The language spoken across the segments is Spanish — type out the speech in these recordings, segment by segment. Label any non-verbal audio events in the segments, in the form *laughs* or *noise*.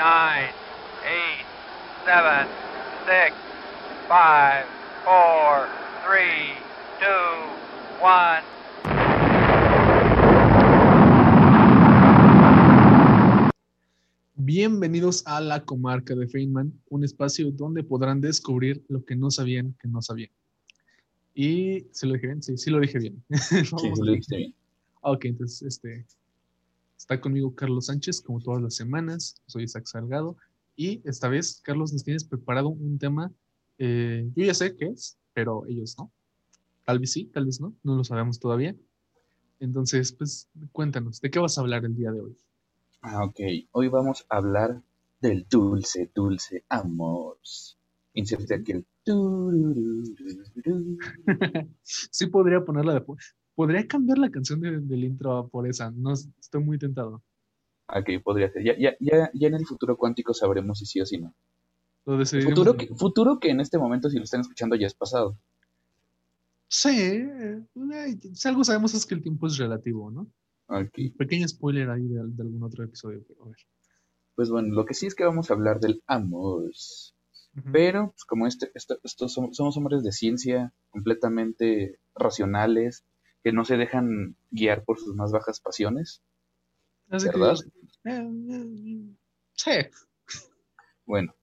nine, eight, seven, six, five, four, three, two, one. Bienvenidos a la comarca de Feynman, un espacio donde podrán descubrir lo que no sabían que no sabían. Y, ¿se lo dije bien? Sí, sí lo dije bien. *laughs* Sí, sí lo dijiste bien. Ok, entonces, este, está conmigo Carlos Sánchez, como todas las semanas. Soy Isaac Salgado. Y esta vez, Carlos, nos tienes preparado un tema. eh, yo ya sé qué es, pero ellos no. Tal vez sí, tal vez no. No lo sabemos todavía. Entonces, pues, cuéntanos, ¿de qué vas a hablar el día de hoy? Ah, ok. Hoy vamos a hablar del dulce, dulce amor. Inserte aquí el... *laughs* sí podría ponerla de... Podría cambiar la canción de- del intro por esa. No, estoy muy tentado. Ok, podría ser. Ya, ya, ya, ya en el futuro cuántico sabremos si sí o si no. Lo Futuro que, futuro que en este momento, si lo están escuchando, ya es pasado. Sí, eh, si algo sabemos es que el tiempo es relativo, ¿no? Ok. Pequeño spoiler ahí de, de algún otro episodio, pero a ver. Pues bueno, lo que sí es que vamos a hablar del amor. Pero, pues como este, esto- estos somos, somos hombres de ciencia, completamente racionales, que no se dejan guiar por sus más bajas pasiones. Así que, ¿verdad? eh, eh, sí. Bueno,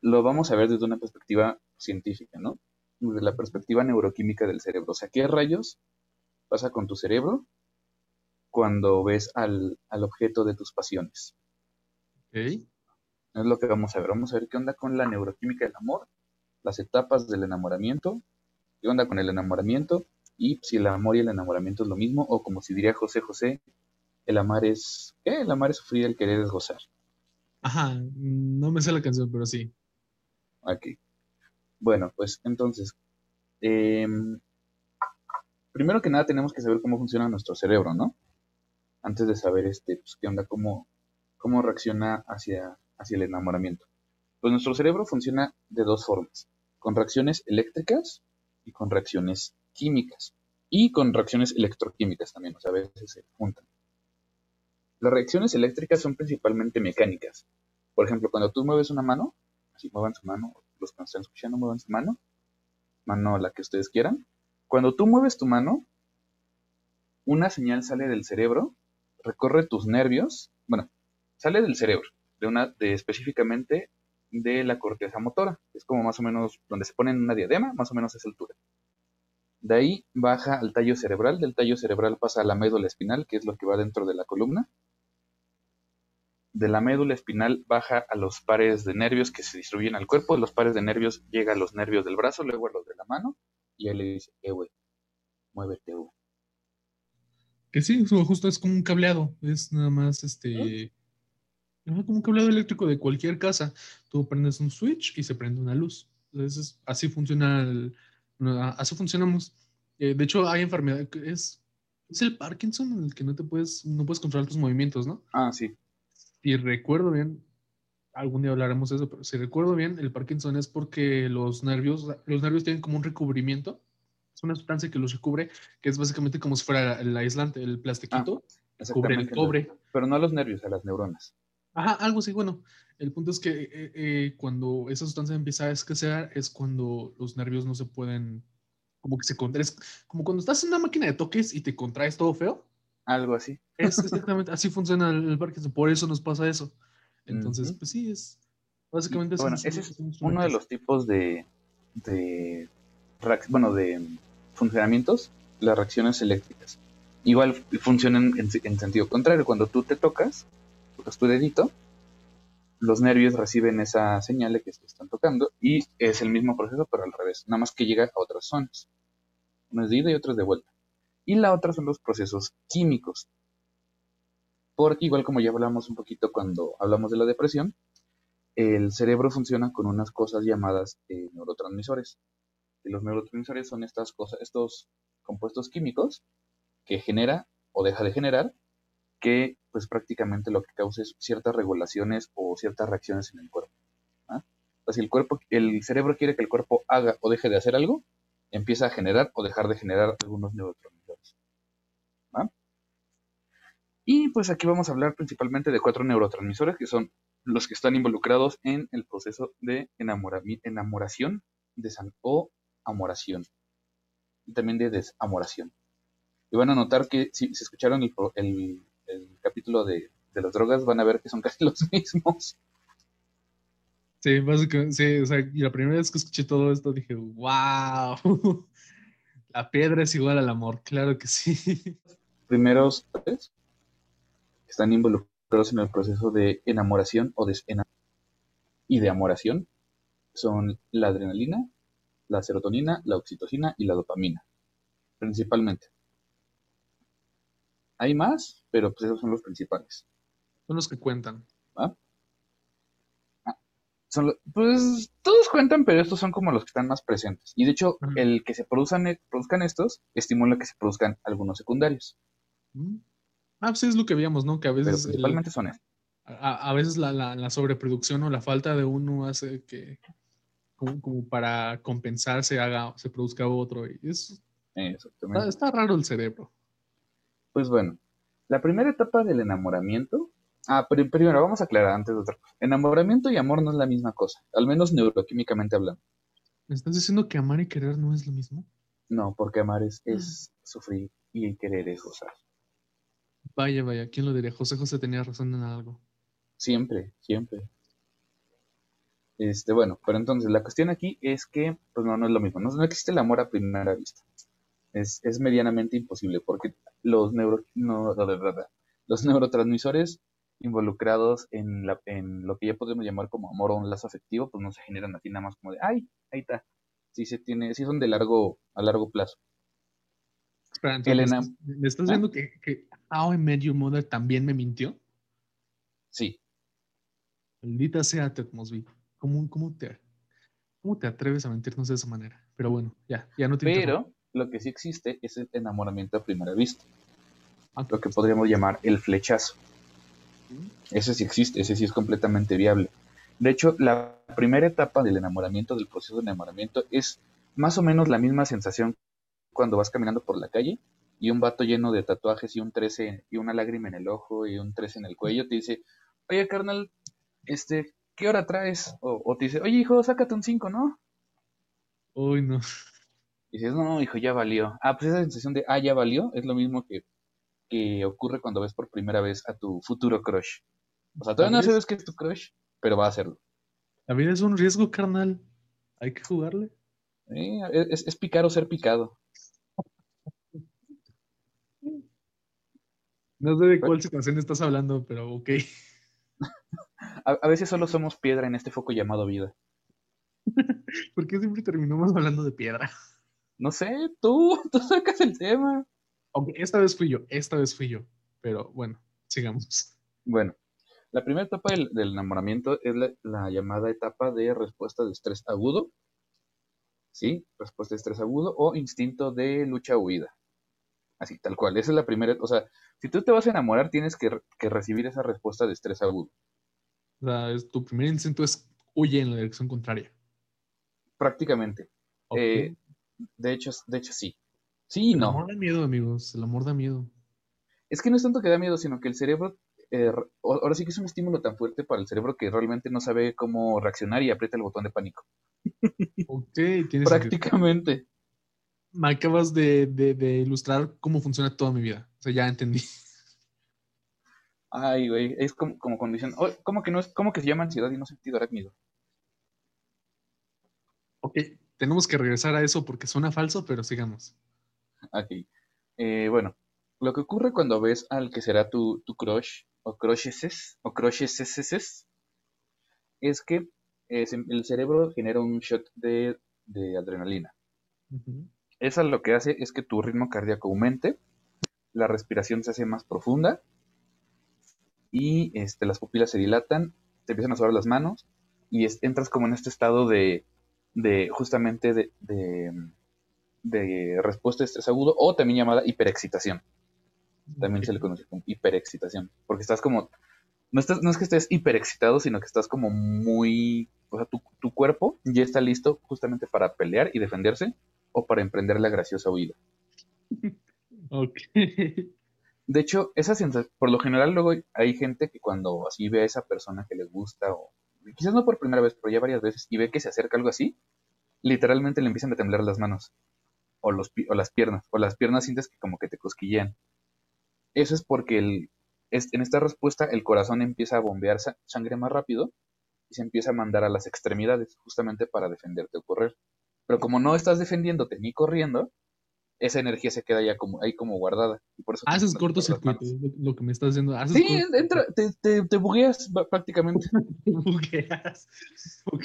lo vamos a ver desde una perspectiva científica, ¿no? Desde la perspectiva neuroquímica del cerebro. O sea, ¿qué rayos pasa con tu cerebro cuando ves al, al objeto de tus pasiones? Ok. Es lo que vamos a ver. Vamos a ver qué onda con la neuroquímica del amor, las etapas del enamoramiento, qué onda con el enamoramiento y si el amor y el enamoramiento es lo mismo o como si diría José José, el amar es, ¿qué? El amar es sufrir, el querer es gozar. Ajá, no me sé la canción, pero sí. Aquí. Bueno, pues entonces, em, primero que nada tenemos que saber cómo funciona nuestro cerebro, ¿no? Antes de saber este, pues, qué onda, cómo, cómo reacciona hacia, hacia el enamoramiento. Pues nuestro cerebro funciona de dos formas, con reacciones eléctricas y con reacciones químicas. Y con reacciones electroquímicas también, o sea, a veces se juntan. Las reacciones eléctricas son principalmente mecánicas. Por ejemplo, cuando tú mueves una mano, así muevan su mano, los que nos están muevan su mano, mano la que ustedes quieran. Cuando tú mueves tu mano, una señal sale del cerebro, recorre tus nervios, bueno, sale del cerebro, de una, de específicamente de la corteza motora, es como más o menos donde se pone una diadema, más o menos a esa altura. De ahí baja al tallo cerebral, del tallo cerebral pasa a la médula espinal, que es lo que va dentro de la columna. De la médula espinal baja a los pares de nervios que se distribuyen al cuerpo, de los pares de nervios llega a los nervios del brazo, luego a los de la mano, y ahí le dice, eh, güey, muévete, güey. Que sí, justo es como un cableado. Es nada más este. ajá, como un cableado eléctrico de cualquier casa. Tú prendes un switch y se prende una luz. Entonces, así funciona. el- así funcionamos. Eh, de hecho, hay enfermedad que es. Es el Parkinson en el que no te puedes, no puedes controlar tus movimientos, ¿no? Ah, sí. Si recuerdo bien, algún día hablaremos de eso, pero si recuerdo bien, el Parkinson es porque los nervios, los nervios tienen como un recubrimiento. Es una sustancia que los recubre, que es básicamente como si fuera el aislante, el plastiquito, cubre el cobre. Pero no a los nervios, a las neuronas. Ajá, algo así. Bueno, el punto es que eh, eh, cuando esa sustancia empieza a escasear es cuando los nervios no se pueden, como que se contraen. Como cuando estás en una máquina de toques y te contraes todo feo. Algo así. Es *laughs* exactamente así funciona el, Parkinson. Por eso nos pasa eso. Entonces, pues sí, es básicamente Bueno, ese es uno de los tipos de, de bueno, de funcionamientos, las reacciones eléctricas. Igual funcionan en, en sentido contrario. Cuando tú te tocas, tocas tu dedito, los nervios reciben esa señal de que se están tocando y es el mismo proceso, pero al revés. Nada más que llega a otras zonas. Uno es de ida y otro es de vuelta. Y la otra son los procesos químicos. Porque igual como ya hablamos un poquito cuando hablamos de la depresión, el cerebro funciona con unas cosas llamadas eh, neurotransmisores. Y los neurotransmisores son estas cosas, estos compuestos químicos que genera o deja de generar, que pues prácticamente lo que causa es ciertas regulaciones o ciertas reacciones en el cuerpo. O sea, si el cuerpo, el cerebro quiere que el cuerpo haga o deje de hacer algo, empieza a generar o dejar de generar algunos neurotransmisores. Y pues aquí vamos a hablar principalmente de cuatro neurotransmisores que son los que están involucrados en el proceso de enamoración de san- o amoración. Y también de desamoración. Y van a notar que si, si escucharon el- el capítulo de, de las drogas, van a ver que son *laughs* casi los mismos. Sí, básicamente, sí, o sea, y la primera vez que escuché todo esto dije, wow, *laughs* la piedra es igual al amor, claro que sí. Primeros tres están involucrados en el proceso de enamoración o desenamoración y de amoración son la adrenalina, la serotonina, la oxitocina y la dopamina, principalmente. Hay más, pero pues esos son los principales. Son los que cuentan. Son lo- pues todos cuentan, pero estos son como los que están más presentes. Y de hecho, el que se produzcan, e- produzcan estos estimula que se produzcan algunos secundarios. Ah, pues es lo que veíamos, ¿no? Que a veces, principalmente son estos. a, a veces la, la- la sobreproducción o la falta de uno hace que, como, como para compensar, se haga, se produzca otro. Y es, Exactamente. está, está raro el cerebro. Pues bueno, la primera etapa del enamoramiento. Ah, pero primero vamos a aclarar antes de otra cosa. Enamoramiento y amor no es la misma cosa, al menos neuroquímicamente hablando. ¿Me estás diciendo que amar y querer no es lo mismo? No, porque amar es, es sufrir y querer es gozar. Vaya, vaya, ¿quién lo diría? José José tenía razón en algo. Siempre, siempre. Este, bueno, pero entonces la cuestión aquí es que, pues no, no es lo mismo. No, no existe el amor a primera vista. Es, es medianamente imposible porque los neuro, no, los neurotransmisores involucrados en, la, en lo que ya podemos llamar como amor o un lazo afectivo, pues no se generan así nada más como de, ay, ahí está. Sí se tiene, sí son de largo, a largo plazo. Espera, entonces, Elena. ¿me estás- ¿me estás ¿Ah? viendo que, que How I Met Your Mother también me mintió? Sí, Maldita sea Ted Mosby. ¿Cómo, cómo, te, ¿Cómo te atreves a mentirnos de esa manera? Pero bueno, ya, ya no te pero lo que sí existe es el enamoramiento a primera vista. Ah, Lo que podríamos llamar el flechazo. Ese sí existe, ese sí es completamente viable. De hecho, la primera etapa del enamoramiento, del proceso de enamoramiento, es más o menos la misma sensación cuando vas caminando por la calle y un vato lleno de tatuajes y un 13 y una lágrima en el ojo y un 13 en el cuello te dice, oye carnal, este, ¿qué hora traes? O, o te dice, oye hijo, sácate un 5, ¿no? Uy, no. Y dices, no, hijo, ya valió. Ah, pues esa sensación de, ah, ya valió, es lo mismo que, que ocurre cuando ves por primera vez a tu futuro crush. O sea, todavía no ¿Sabes? que es tu crush, pero va a hacerlo. Vida es un riesgo, carnal. Hay que jugarle. Eh, es, es picar o ser picado. No sé de cuál situación estás hablando, pero ok. *laughs* A, a veces solo somos piedra en este foco llamado vida. *laughs* ¿Por qué siempre terminamos hablando de piedra? No sé, tú, *laughs* tú sacas el tema. Ok, esta vez fui yo, esta vez fui yo. Pero bueno, sigamos. Bueno, la primera etapa del, del enamoramiento es la, la llamada etapa de respuesta de estrés agudo. ¿Sí? Respuesta de estrés agudo o instinto de lucha-huida. Así, tal cual. Esa es la primera. O sea, si tú te vas a enamorar, tienes que, que recibir esa respuesta de estrés agudo. O sea, es- tu primer instinto es huye en la dirección contraria. Prácticamente. Eh, de hecho, de hecho, sí. Sí y el no. amor da miedo, amigos. El amor da miedo. Es que no es tanto que da miedo, sino que el cerebro, eh, ahora sí que es un estímulo tan fuerte para el cerebro que realmente no sabe cómo reaccionar y aprieta el botón de pánico. *laughs* Ok, tienes sentido. Prácticamente. Me acabas de, de- de ilustrar cómo funciona toda mi vida. O sea, ya entendí. Ay, güey, es como, como cuando dicen, "Oh, ¿cómo que no es, cómo que se llama ansiedad y no sentido arácnido? Ok, tenemos que regresar a eso porque suena falso, pero sigamos. Aquí. Eh, bueno, lo que ocurre cuando ves al que será tu, tu crush, o crushes, o crushes, es que eh, el cerebro genera un shot de, de adrenalina. Ujú. Esa lo que hace es que tu ritmo cardíaco aumente, la respiración se hace más profunda y este, las pupilas se dilatan, te empiezan a sudar las manos y es- entras como en este estado de, de justamente de, de, de respuesta de estrés agudo o también llamada hiperexcitación. También se le conoce como hiperexcitación, porque estás como, no, estás, no es que estés hiperexcitado, sino que estás como muy, o sea, tu, tu cuerpo ya está listo justamente para pelear y defenderse o para emprender la graciosa huida. Ok. De hecho, esa sensación, por lo general luego hay gente que cuando así ve a esa persona que les gusta, o quizás no por primera vez, pero ya varias veces, y ve que se acerca algo así, literalmente le empiezan a temblar las manos, o, los, o las piernas, o las piernas sientes que como que te cosquillean. Eso es porque el, en esta respuesta el corazón empieza a bombear sangre más rápido y se empieza a mandar a las extremidades, justamente para defenderte o correr. Pero como no estás defendiéndote ni corriendo, esa energía se queda ya como, ahí como guardada. Y por eso haces cortocircuito, lo que me estás diciendo. sí, entra, te, te, te, bugueas prácticamente. *laughs* te bugueas. Ok.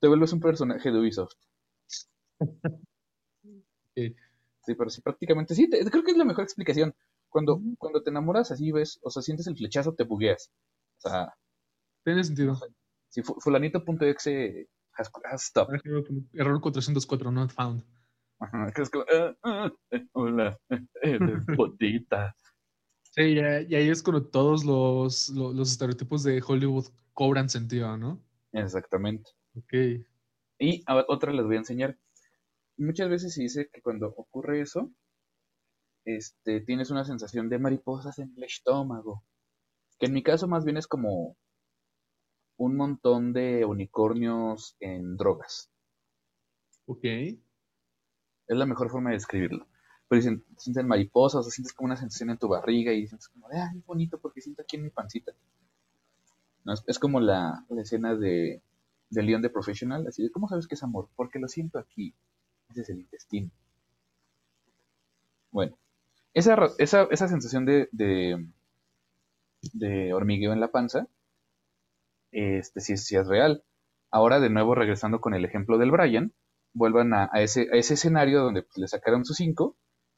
Te vuelves un personaje de Ubisoft. Sí, pero sí, prácticamente sí. creo que es la mejor explicación. Cuando, cuando te enamoras, así ves, o sea, sientes el flechazo, te bugueas. O sea. Tiene sentido. Si fulanito.exe has, has stopped. Error 404, not found. Ajá, es como, ah, ah, eh, hola, *laughs* eres bonita. Sí, y, ahí es cuando todos los, los, estereotipos de Hollywood cobran sentido, ¿no? Exactamente. Ok. Y otra les voy a enseñar. Muchas veces se dice que cuando ocurre eso, este, tienes una sensación de mariposas en el estómago. Que en mi caso más bien es como un montón de unicornios en drogas. Ok. Es la mejor forma de describirlo. Pero dicen, sienten mariposas o sientes como una sensación en tu barriga y sientes como, qué bonito porque siento aquí en mi pancita. es, como la, escena de, de Leon de Professional, así de, ¿cómo sabes que es amor? Porque lo siento aquí. Ese es el intestino. Bueno, esa, esa, esa sensación de, de, de, hormigueo en la panza, este sí, sí es real. Ahora, de nuevo, regresando con el ejemplo del Brian, vuelvan a, ese, ese, escenario donde pues, le sacaron sus cinco,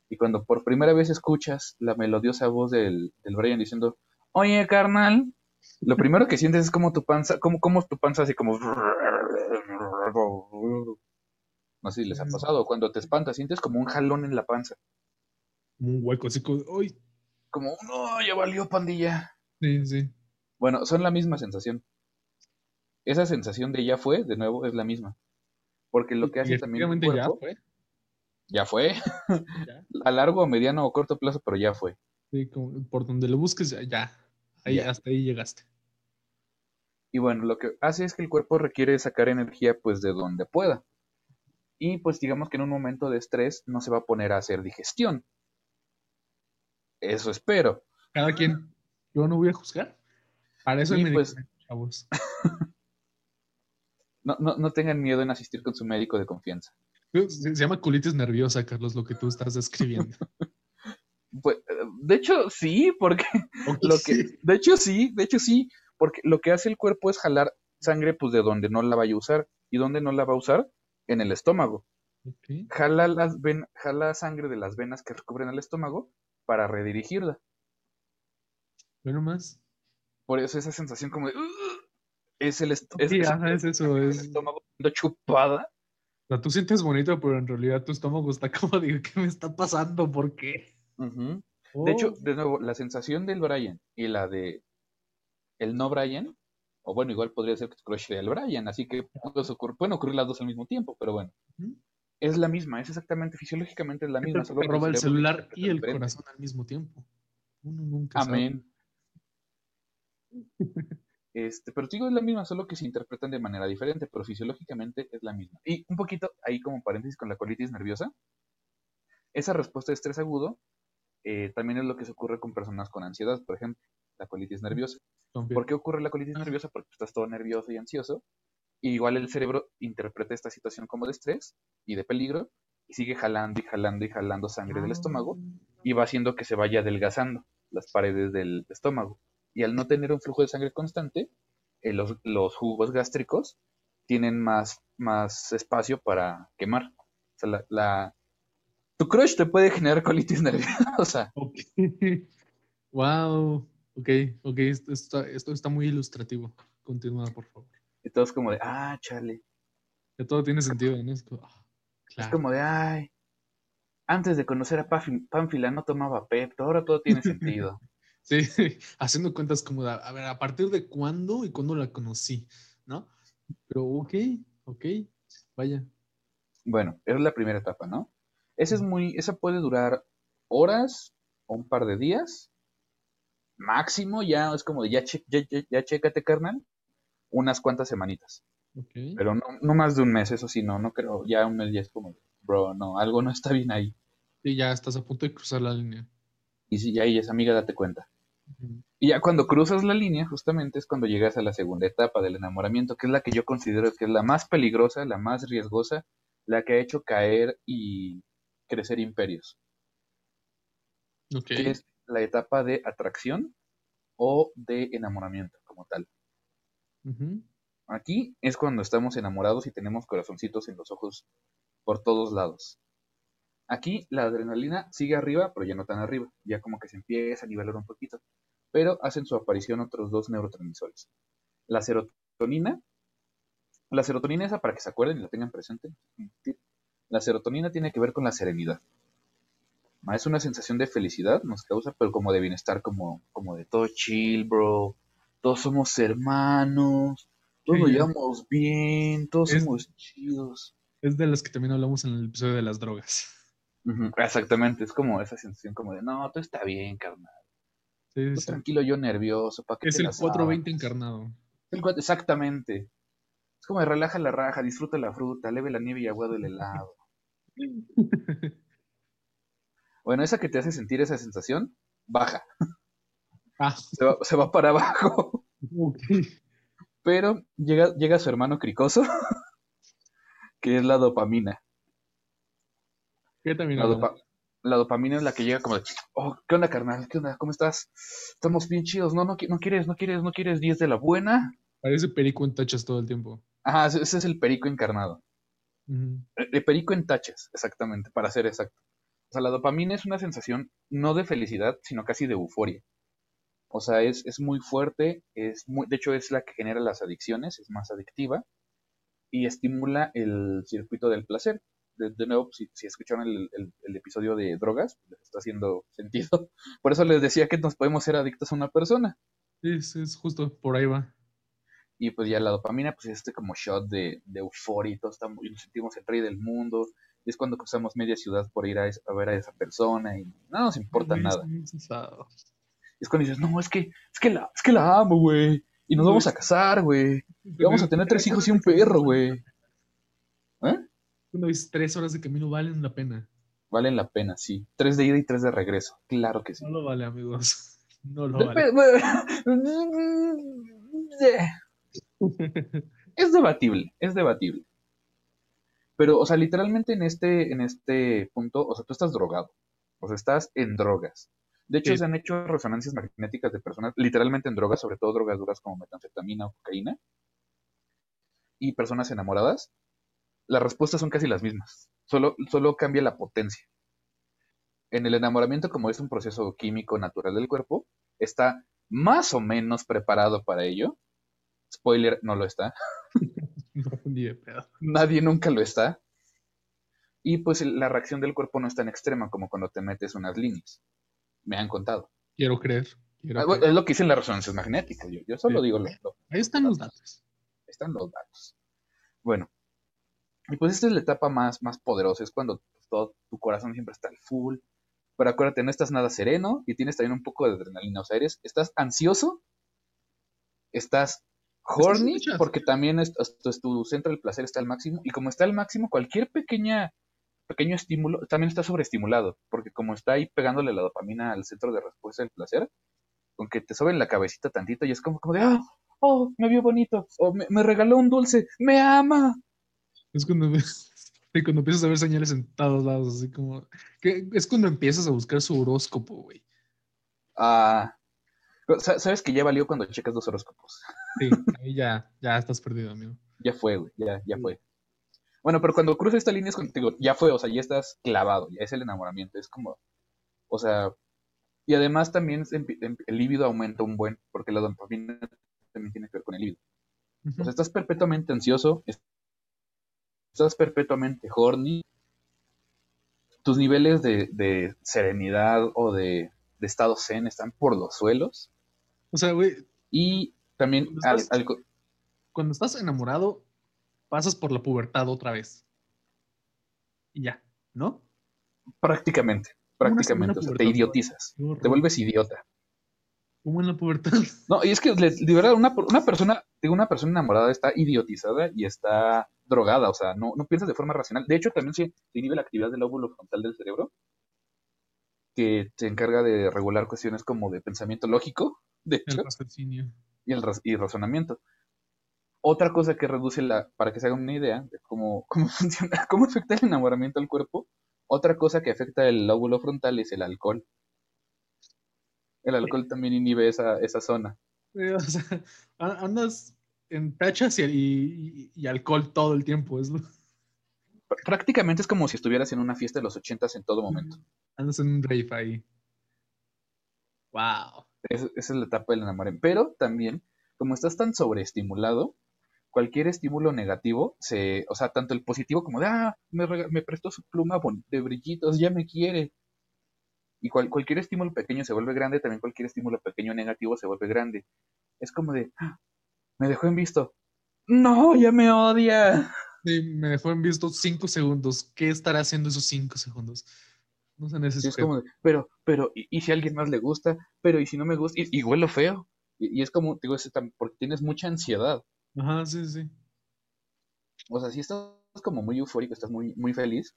y cuando por primera vez escuchas la melodiosa voz del, del Brian diciendo, oye, carnal, lo primero que sientes es como tu panza, como, como tu panza así como... No sé si les ha pasado, cuando te espantas, sientes como un jalón en la panza. un hueco así como, ¡ay! Como, no, ya valió pandilla. Sí, sí. Bueno, son la misma sensación. Esa sensación de ya fue, de nuevo, es la misma. Porque lo que hace también el cuerpo, ya fue. *laughs* A largo, mediano o corto plazo, pero ya fue. Sí, como por donde lo busques, ya. Ahí, Hasta ahí llegaste. Y bueno, lo que hace es que el cuerpo requiere sacar energía pues de donde pueda. Y pues digamos que en un momento de estrés no se va a poner a hacer digestión. Eso espero. Cada quien. Yo no voy a juzgar. Para eso me pues, chavos. *laughs* no, no, no tengan miedo en asistir con su médico de confianza. Se llama colitis nerviosa, Carlos, lo que tú estás describiendo. *laughs* Pues, de hecho, sí, porque *laughs* lo que, de hecho sí, de hecho sí, porque lo que hace el cuerpo es jalar sangre pues de donde no la vaya a usar y donde no la va a usar en el estómago. Jala las ven, jala sangre de las venas que recubren el estómago para redirigirla. Bueno más. Por eso esa sensación como de es el, es, eso, es... estómago chupada o sea, tú sientes bonito, pero en realidad tu estómago está como, digo, ¿qué me está pasando? ¿Por qué? De hecho, oh. de nuevo, la sensación del Brian y la de el no Brian, o bueno, igual podría ser que tu crush el Brian, así que pueden ocurrir las dos al mismo tiempo, pero bueno. Es la misma, es exactamente, fisiológicamente es la misma. Solo roba el, celular y el corazón al mismo tiempo. Uno nunca Amén. *laughs* Este, pero digo, es la misma, solo que se interpretan de manera diferente, pero fisiológicamente es la misma. Y un poquito ahí como paréntesis con la colitis nerviosa, esa respuesta de estrés agudo eh, también es lo que se ocurre con personas con ansiedad, por ejemplo, la colitis nerviosa. ¿Por qué ocurre la colitis nerviosa? Porque estás todo nervioso y ansioso, y igual el cerebro interpreta esta situación como de estrés y de peligro, y sigue jalando y jalando y jalando sangre del estómago, y va haciendo que se vaya adelgazando las paredes del estómago y al no tener un flujo de sangre constante, eh, los, los, jugos gástricos tienen más, más espacio para quemar. O sea, la, tu crush te puede generar colitis nerviosa. *laughs* Okay. *laughs* Wow. Ok, ok, esto está, esto está muy ilustrativo. Continúa, por favor. Y todo es como de, ah, chale. Que todo tiene sentido, ¿no? Es como, ah, es como de, ay, antes de conocer a Pánfila no tomaba Pepto, ahora todo tiene sentido. *laughs* Sí, *laughs* haciendo cuentas como, a ver, ¿a partir de cuándo y cuándo la conocí? ¿No? Pero ok, ok, vaya. Bueno, es la primera etapa, ¿no? Esa es muy, esa puede durar horas o un par de días. Máximo ya es como de ya, che- ya, ya, ya chécate, carnal. Unas cuantas semanitas. Pero no, no más de un mes, eso sí, no, no creo. Ya un mes ya es como, bro, no, algo no está bien ahí. Y ya estás a punto de cruzar la línea. Y si ya ahí es amiga, date cuenta. Y ya cuando cruzas la línea, justamente es cuando llegas a la segunda etapa del enamoramiento, que es la que yo considero que es la más peligrosa, la más riesgosa, la que ha hecho caer y crecer imperios, que es la etapa de atracción o de enamoramiento como tal. Aquí es cuando estamos enamorados y tenemos corazoncitos en los ojos por todos lados. Aquí la adrenalina sigue arriba, pero ya no tan arriba, ya como que se empieza a nivelar un poquito. Pero hacen su aparición otros dos neurotransmisores. La serotonina, la serotonina esa para que se acuerden y la tengan presente. La serotonina tiene que ver con la serenidad. Ah, Es una sensación de felicidad, nos causa, pero como de bienestar, como, como de todo chill, bro. Todos somos hermanos, todos Sí, nos llevamos bien, todos Es- somos chidos. Es de las que también hablamos en el episodio de las drogas. Exactamente, es como esa sensación como de, no, todo está bien, carnal. Sí, tranquilo, yo nervioso, ¿para qué Es te el las 420 sabes? encarnado. El Exactamente. Es como de relaja la raja, disfruta la fruta, leve la nieve y aguado el helado. *laughs* Bueno, esa que te hace sentir esa sensación, baja, Ah, se va, se va para abajo. Pero llega, llega su hermano cricoso, *laughs* que es la dopamina. ¿Qué también La, dopa- la dopamina es la que llega como de, oh, ¿qué onda, carnal? ¿Qué onda? ¿Cómo estás? Estamos bien chidos. No, no, no quieres, no quieres, no quieres 10 de la buena. Parece perico en tachas todo el tiempo. Ajá, ese es el perico encarnado. El el perico en tachas, exactamente, para ser exacto. O sea, la dopamina es una sensación no de felicidad, sino casi de euforia. O sea, es, es muy fuerte, es muy, de hecho es la que genera las adicciones, es más adictiva y estimula el circuito del placer. De, de nuevo, si, si escucharon el, el- el episodio de drogas, les está haciendo sentido. *laughs* Por eso les decía que nos podemos ser adictos a una persona. Sí, sí, es justo por ahí va. Y pues ya la dopamina, pues es este como shot de, de euforia y todos estamos, y nos sentimos el rey del mundo. Y es cuando cruzamos media ciudad por ir a, es- a ver a esa persona y no nos importa nada. es cuando dices, no, es que, es que la, es que la amo, güey. Y nos vamos a casar, güey. Y vamos a tener tres hijos y un perro, güey. ¿Eh? Cuando dices tres horas de camino valen la pena. Valen la pena, sí. Tres de ida y tres de regreso. Claro que sí. No lo vale, amigos. *laughs* No lo vale. *laughs* Es debatible, es debatible. Pero, o sea, literalmente en este, en este punto, o sea, tú estás drogado. O sea, estás en drogas. De hecho, Sí. se han hecho resonancias magnéticas de personas literalmente en drogas, sobre todo drogas duras como metanfetamina o cocaína, y personas enamoradas. Las respuestas son casi las mismas. Solo, solo cambia la potencia. En el enamoramiento, como es un proceso químico natural del cuerpo, está más o menos preparado para ello. Spoiler, no lo está. No, *laughs* ni de pedo. Nadie nunca lo está. Y pues la reacción del cuerpo no es tan extrema como cuando te metes unas líneas. Me han contado. Quiero creer. quiero bueno, creer. es lo que dicen las resonancias magnéticas. Yo, yo solo Sí. digo lo, lo- Ahí están los datos. están los datos. Bueno, y pues esta es la etapa más, más poderosa, es cuando todo tu corazón siempre está al full. Pero acuérdate, no estás nada sereno y tienes también un poco de adrenalina. O sea, eres, estás ansioso, estás horny, porque también es, es- tu centro del placer está al máximo. Y como está al máximo, cualquier pequeña pequeño estímulo también está sobreestimulado, porque como está ahí pegándole la dopamina al centro de respuesta del placer, con que te soben la cabecita tantito y es como, como de, ah, oh, me vio bonito, o me, me regaló un dulce, me ama. Es cuando, *laughs* cuando empiezas a ver señales en todos lados, así como. que es cuando empiezas a buscar su horóscopo, güey. Ah, sa- sabes que ya valió cuando checas dos horóscopos. Sí, ahí ya, ya estás perdido, amigo. Ya fue, güey, ya, ya fue. Bueno, pero cuando cruzas esta línea es digo, ya fue, o sea, ya estás clavado, ya es el enamoramiento, es como, o sea, y además también em- el líbido aumenta un buen, porque la dopamina también tiene que ver con el líbido. O sea, estás perpetuamente ansioso, estás perpetuamente horny, tus niveles de, de serenidad o de, de estado zen están por los suelos, O sea, güey, y también Cuando al- estás- cuando estás enamorado, pasas por la pubertad otra vez. Y ya, ¿no? prácticamente, prácticamente. O sea, te idiotizas. Te vuelves idiota. Como en la pubertad. *laughs* No, y es que de verdad, una, una persona, digo, una persona enamorada está idiotizada y está drogada, o sea, no, no piensa de forma racional. De hecho, también se, se inhibe la actividad del lóbulo frontal del cerebro, que se encarga de regular cuestiones como de pensamiento lógico, de El hecho, raciocinio. y el y razonamiento. Otra cosa que reduce la, para que se hagan una idea de cómo, *laughs* cómo funciona, cómo afecta el enamoramiento al cuerpo, otra cosa que afecta el lóbulo frontal es el alcohol. El alcohol también inhibe esa, esa zona. O sea, andas en tachas y, y- y alcohol todo el tiempo. Es lo- Pr- Prácticamente es como si estuvieras en una fiesta de los ochentas en todo momento. Andas en un rave ahí. Wow. Es- esa es la etapa del enamoramiento. Pero también, como estás tan sobreestimulado, cualquier estímulo negativo, se, o sea, tanto el positivo como de, ah, me, me prestó su pluma de brillitos, ya me quiere. Y cual- cualquier estímulo pequeño se vuelve grande, también cualquier estímulo pequeño negativo se vuelve grande. Es como de, "Ah, me dejó en visto. No, ya me odia. Sí, me dejó en visto cinco segundos. ¿Qué estará haciendo esos cinco segundos? No se Sí, necesita. es como de, pero, pero, ¿y, y si a alguien más le gusta? Pero, ¿y si no me gusta? Y, y huelo feo. Y, y es como, digo, es porque tienes mucha ansiedad. Ajá, sí, sí. O sea, si estás como muy eufórico, estás muy, muy feliz,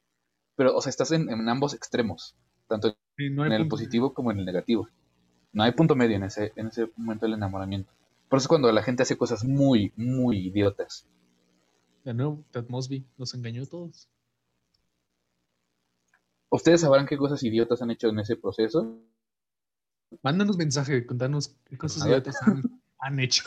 pero, o sea, estás en, en ambos extremos, tanto Sí, no hay en el punto. positivo como en el negativo. No hay punto medio en ese, en ese momento del enamoramiento. Por eso es cuando la gente hace cosas muy, muy idiotas. De nuevo, Ted Mosby nos engañó a todos. ¿Ustedes sabrán qué cosas idiotas han hecho en ese proceso? Mándanos mensaje, contanos qué cosas idiotas han, han hecho.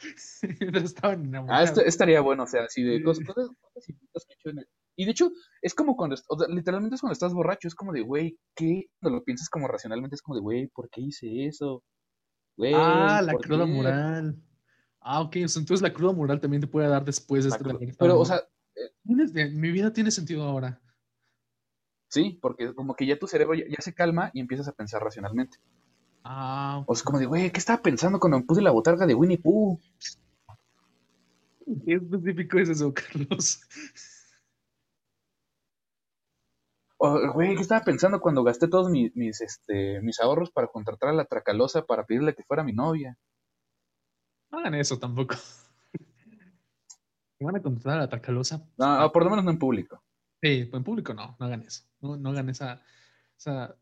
*laughs* Estaban Ah, esto estaría bueno, o sea, así de cosas, cosas, cosas idiotas que he hecho en el- Y de hecho, es como cuando, o sea, literalmente es cuando estás borracho, es como de, güey, ¿qué? Cuando lo piensas como racionalmente, es como de, güey, ¿por qué hice eso? Güey, Ah, la ¿por cruda qué? moral. Ah, ok. entonces la cruda moral también te puede dar después de La haber Pero, o sea, de- mi vida tiene sentido ahora. sí, porque como que ya tu cerebro ya, ya se calma y empiezas a pensar racionalmente. Ah, O sea, como de, güey, ¿qué estaba pensando cuando me puse la botarga de Winnie Pooh? ¿qué específico es eso, Carlos? Güey, ¿qué estaba pensando cuando gasté todos mis, mis, este, mis ahorros para contratar a la Tracalosa para pedirle que fuera mi novia? No hagan eso tampoco. ¿Me van a contratar a la Tracalosa? No, por lo menos no en público. Sí, pues en público no, no hagan eso. No, no hagan esa, esa.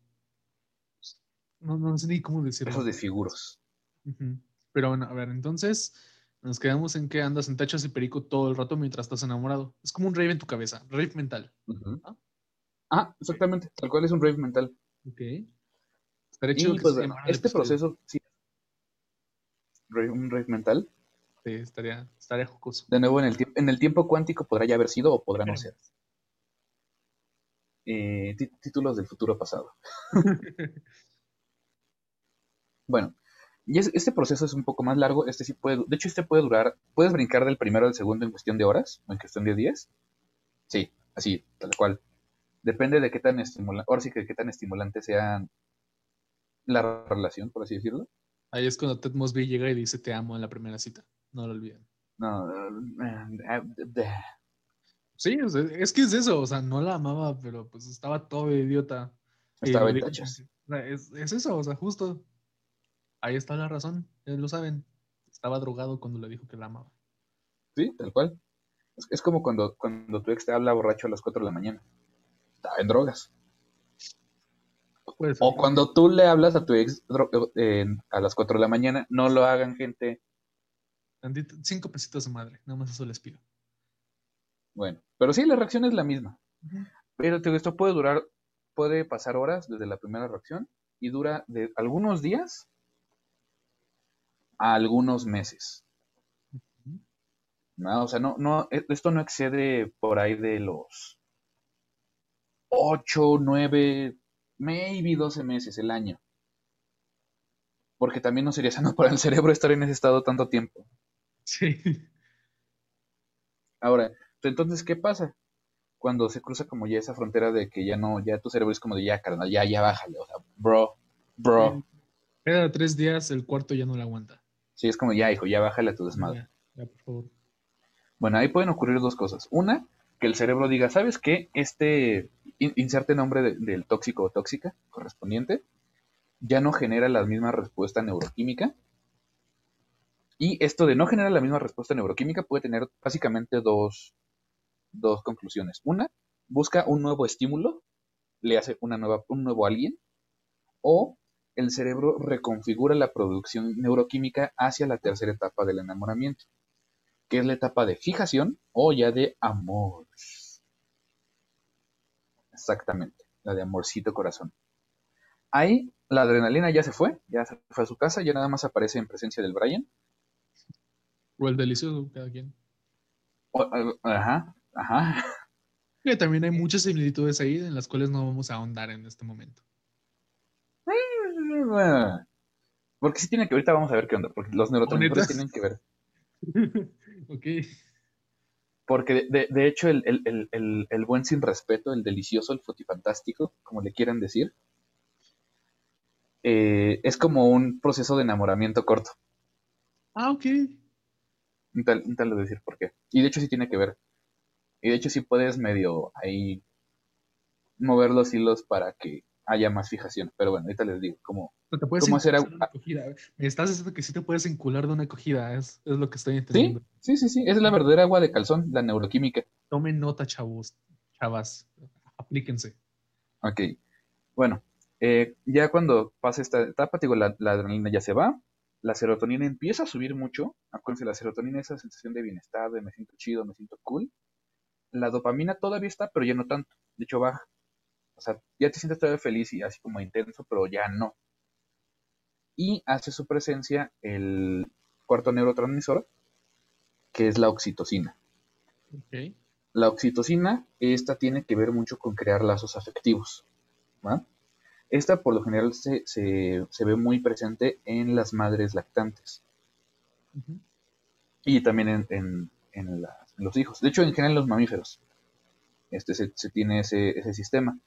No, no sé ni cómo decirlo. Esos desfiguros. Ujú. Pero bueno, a ver, entonces nos quedamos en que andas en tachas y perico todo el rato mientras estás enamorado. Es como un rave en tu cabeza, rave mental. Ah. Ah, exactamente. Tal cual es un rave mental. Ok. Estaría chido Y que pues se bueno, este episodio. proceso, sí. Un rave mental. Sí, estaría, estaría jocoso. De nuevo, en el, en el tiempo cuántico podrá ya haber sido o podrá no ser. Eh, tí- títulos del futuro pasado. *laughs* Bueno, y es- este proceso es un poco más largo. Este sí puede, de hecho, este puede durar. ¿Puedes brincar del primero al segundo en cuestión de horas o en cuestión de días? Sí, así, tal cual. Depende de qué tan estimulante, ahora sí que qué tan estimulante sea la relación, por así decirlo. Ahí es cuando Ted Mosby llega y dice te amo en la primera cita. No lo olviden. No, eh, eh, eh, Sí, o sea, es que es eso, o sea, no la amaba, pero pues estaba todo idiota. Estaba en tachas. Es, es eso, o sea, justo. Ahí está la razón, lo saben. Estaba drogado cuando le dijo que la amaba. Sí, tal cual. Es, es como cuando, cuando tu ex te habla borracho a las 4 de la mañana. Estaba en drogas. O cuando tú le hablas a tu ex eh, a las 4 de la mañana, no lo hagan, gente. Tantito- cinco pesitos de madre, nada más eso les pido. Bueno, pero sí, la reacción es la misma. Pero te esto puede durar, puede pasar horas desde la primera reacción y dura de algunos días a algunos meses. ¿no? O sea, no, no, e- esto no excede por ahí de los 8, 9, maybe 12 meses, el año. Porque también no sería sano *laughs* para el cerebro estar en ese estado tanto tiempo. Sí. Ahora, entonces, ¿qué pasa? Cuando se cruza como ya esa frontera de que ya no, ya tu cerebro es como de ya, carnal, ya, ya bájale, o sea, bro, bro. Cada tres días el cuarto ya no la aguanta. Sí, es como ya, hijo, ya bájale a tu desmadre. Ya, ya, por favor. Bueno, ahí pueden ocurrir dos cosas. Una, que el cerebro diga, ¿sabes qué? Este, inserte nombre del tóxico o tóxica correspondiente, ya no genera la misma respuesta neuroquímica. Y esto de no generar la misma respuesta neuroquímica puede tener básicamente dos, dos conclusiones. Una, busca un nuevo estímulo, le hace una nueva, un nuevo alguien, o el cerebro reconfigura la producción neuroquímica hacia la tercera etapa del enamoramiento, que es la etapa de fijación o ya de amor. Exactamente, la de amorcito corazón. Ahí la adrenalina ya se fue, ya se fue a su casa, ya nada más aparece en presencia del Brian. O el delicioso, cada quien. ajá, ajá. Que también hay muchas similitudes ahí en las cuales no vamos a ahondar en este momento. Porque sí tiene que, ahorita vamos a ver qué onda, porque los neurotransmisores tienen que ver. *laughs* ok. Porque de, hecho el, el, buen sin respeto, el delicioso, el fotifantástico, como le quieran decir, eh, es como un proceso de enamoramiento corto. Ah, ok. Tal, tal de decir por qué. Y de hecho sí tiene que ver. Y de hecho sí puedes medio ahí mover los hilos para que haya más fijación. Pero bueno, ahorita les digo cómo, cómo hacer acogida. Me estás diciendo que sí te puedes encular de una acogida, es, es lo que estoy entendiendo. Sí, sí, sí, es la verdadera agua de calzón, la neuroquímica. Tomen nota, chavos, chavas, aplíquense. Ok, bueno, eh, ya cuando pasa esta etapa, digo, la, adrenalina ya se va, la serotonina empieza a subir mucho. Acuérdense, la serotonina es esa sensación de bienestar, de me siento chido, me siento cool. La dopamina todavía está, pero ya no tanto. De hecho, baja. O sea, ya te sientes todavía feliz y así como intenso, pero ya no. Y hace su presencia el cuarto neurotransmisor, que es la oxitocina. La oxitocina, esta tiene que ver mucho con crear lazos afectivos. Esta por lo general se, ve muy presente en las madres lactantes. Y también en, los hijos. De hecho, en general en los mamíferos. Este, se, tiene ese, ese sistema.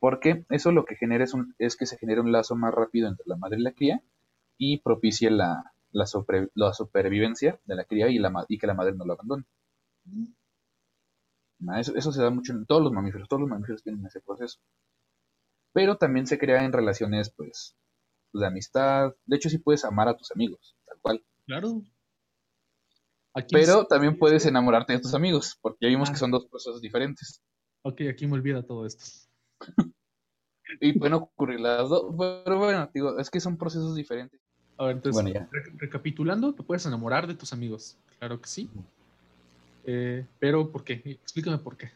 Porque eso lo que genera es, un, es que se genera un lazo más rápido entre la madre y la cría y propicia la, la, supervivencia de la cría y, la, y que la madre no lo abandone. Eso, eso, se da mucho en todos los mamíferos, todos los mamíferos tienen ese proceso. Pero también se crea en relaciones, pues, de amistad. De hecho, sí puedes amar a tus amigos, tal cual. Claro. Pero también puedes enamorarte de tus amigos, porque ya vimos que ah. son dos procesos diferentes. Ok, aquí me olvida todo esto. *laughs* y pueden ocurrir las dos, pero bueno, digo, es que son procesos diferentes. A ver, entonces, recapitulando, te puedes enamorar de tus amigos, claro que sí. Eh, pero, ¿por qué? Explícame por qué.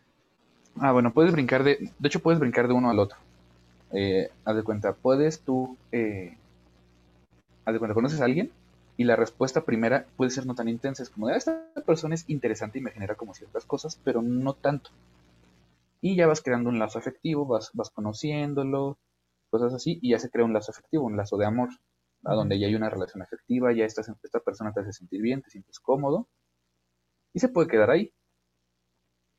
Ah, bueno, puedes brincar de, de hecho puedes brincar de uno al otro. Eh, haz de cuenta, puedes tú, eh, haz de cuenta, conoces a alguien y la respuesta primera puede ser no tan intensa, es como, de, ah, esta persona es interesante y me genera como ciertas cosas, pero no tanto y ya vas creando un lazo afectivo, vas, vas conociéndolo, cosas así, y ya se crea un lazo afectivo, un lazo de amor, a donde ya hay una relación afectiva, ya esta, esta persona te hace sentir bien, te sientes cómodo, y se puede quedar ahí.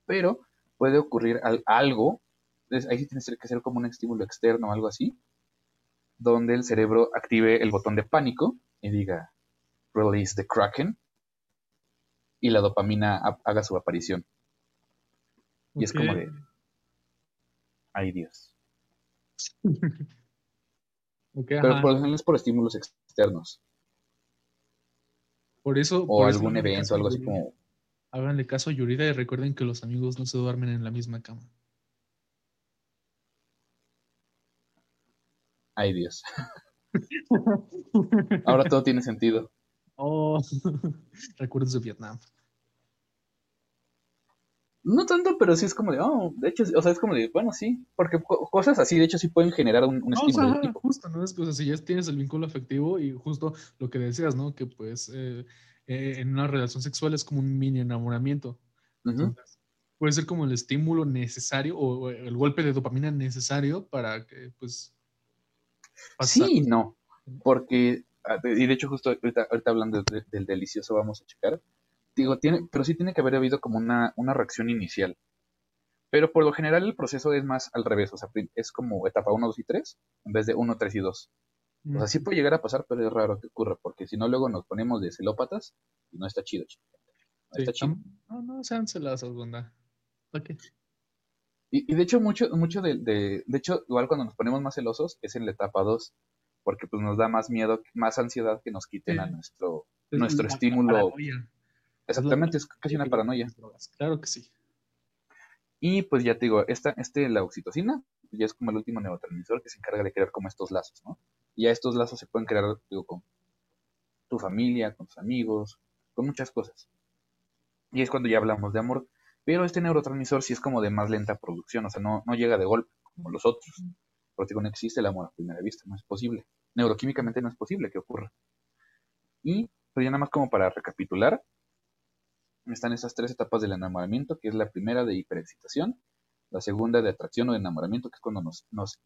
Pero puede ocurrir algo, ahí sí tiene que ser como un estímulo externo o algo así, donde el cerebro active el botón de pánico y diga, release the kraken, y la dopamina haga su aparición. Y es como de, Ay Dios. *laughs* Pero por ejemplo es por estímulos externos. Por eso. O algún evento, algo así como. Háganle caso a Yurida y recuerden que los amigos no se duermen en la misma cama. Ay Dios. *laughs* Ahora todo tiene sentido. *laughs* Oh, recuerdos de Vietnam. No tanto, pero sí es como de, oh, de hecho, o sea, es como de, bueno, sí, porque cosas así, de hecho, sí pueden generar un, un estímulo tipo. Justo, ¿no? Es, pues, si ya tienes el vínculo afectivo y justo lo que decías, ¿no? Que pues eh, eh, en una relación sexual es como un mini enamoramiento. puede ser como el estímulo necesario o, el golpe de dopamina necesario para que, pues. Sí no, porque, ah, y de hecho, justo ahorita, hablando del delicioso, vamos a checar digo, tiene, pero sí tiene que haber habido como una, reacción inicial. Pero por lo general el proceso es más al revés, o sea, es como etapa 1, 2 y 3, en vez de 1, 3 y 2. O sea, sí puede llegar a pasar, pero es raro que ocurra, porque si no luego nos ponemos de celópatas y no está chido. No está chido. No, no sean celazos, banda. Ok. Y, y de hecho, mucho, mucho de, de, de hecho, igual cuando nos ponemos más celosos es en la etapa 2, porque pues nos da más miedo, más ansiedad que nos quiten a nuestro, Es nuestro estímulo. paranoia. Exactamente, es casi una paranoia. Claro que sí. Y pues ya te digo, esta, este, la oxitocina, ya es como el último neurotransmisor que se encarga de crear como estos lazos, ¿no? Y ya estos lazos se pueden crear, digo, con tu familia, con tus amigos, con muchas cosas. Y es cuando ya hablamos de amor. Pero este neurotransmisor sí es como de más lenta producción, o sea, no, no llega de golpe como los otros. Porque no existe el amor a primera vista, no es posible. Neuroquímicamente no es posible que ocurra. Y pues ya nada más como para recapitular, están esas tres etapas del enamoramiento, que es la primera de hiperexcitación, la segunda de atracción o de enamoramiento, que es cuando nos, nos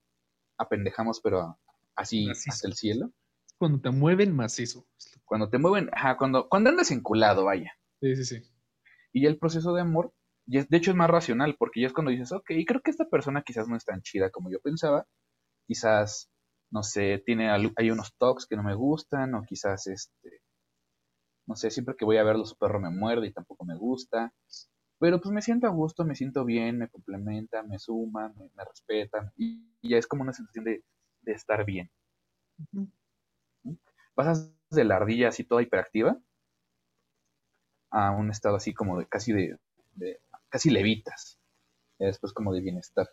apendejamos, pero a- así Macizo. hasta el cielo. Cuando te mueven macizo. Cuando te mueven, ajá, cuando, cuando andas enculado, vaya. Sí, sí, sí. Y ya el proceso de amor, ya es- de hecho es más racional, porque ya es cuando dices, ok, creo que esta persona quizás no es tan chida como yo pensaba, quizás, no sé, tiene, hay unos talks que no me gustan, o quizás, este, no sé, siempre que voy a verlo su perro me muerde y tampoco me gusta, pero pues me siento a gusto, me siento bien, me complementa, me suma, me, me respeta, y, y ya es como una sensación de, de estar bien. Pasas de la ardilla así toda hiperactiva a un estado así como de casi de, de- casi levitas. Ya después como de bienestar.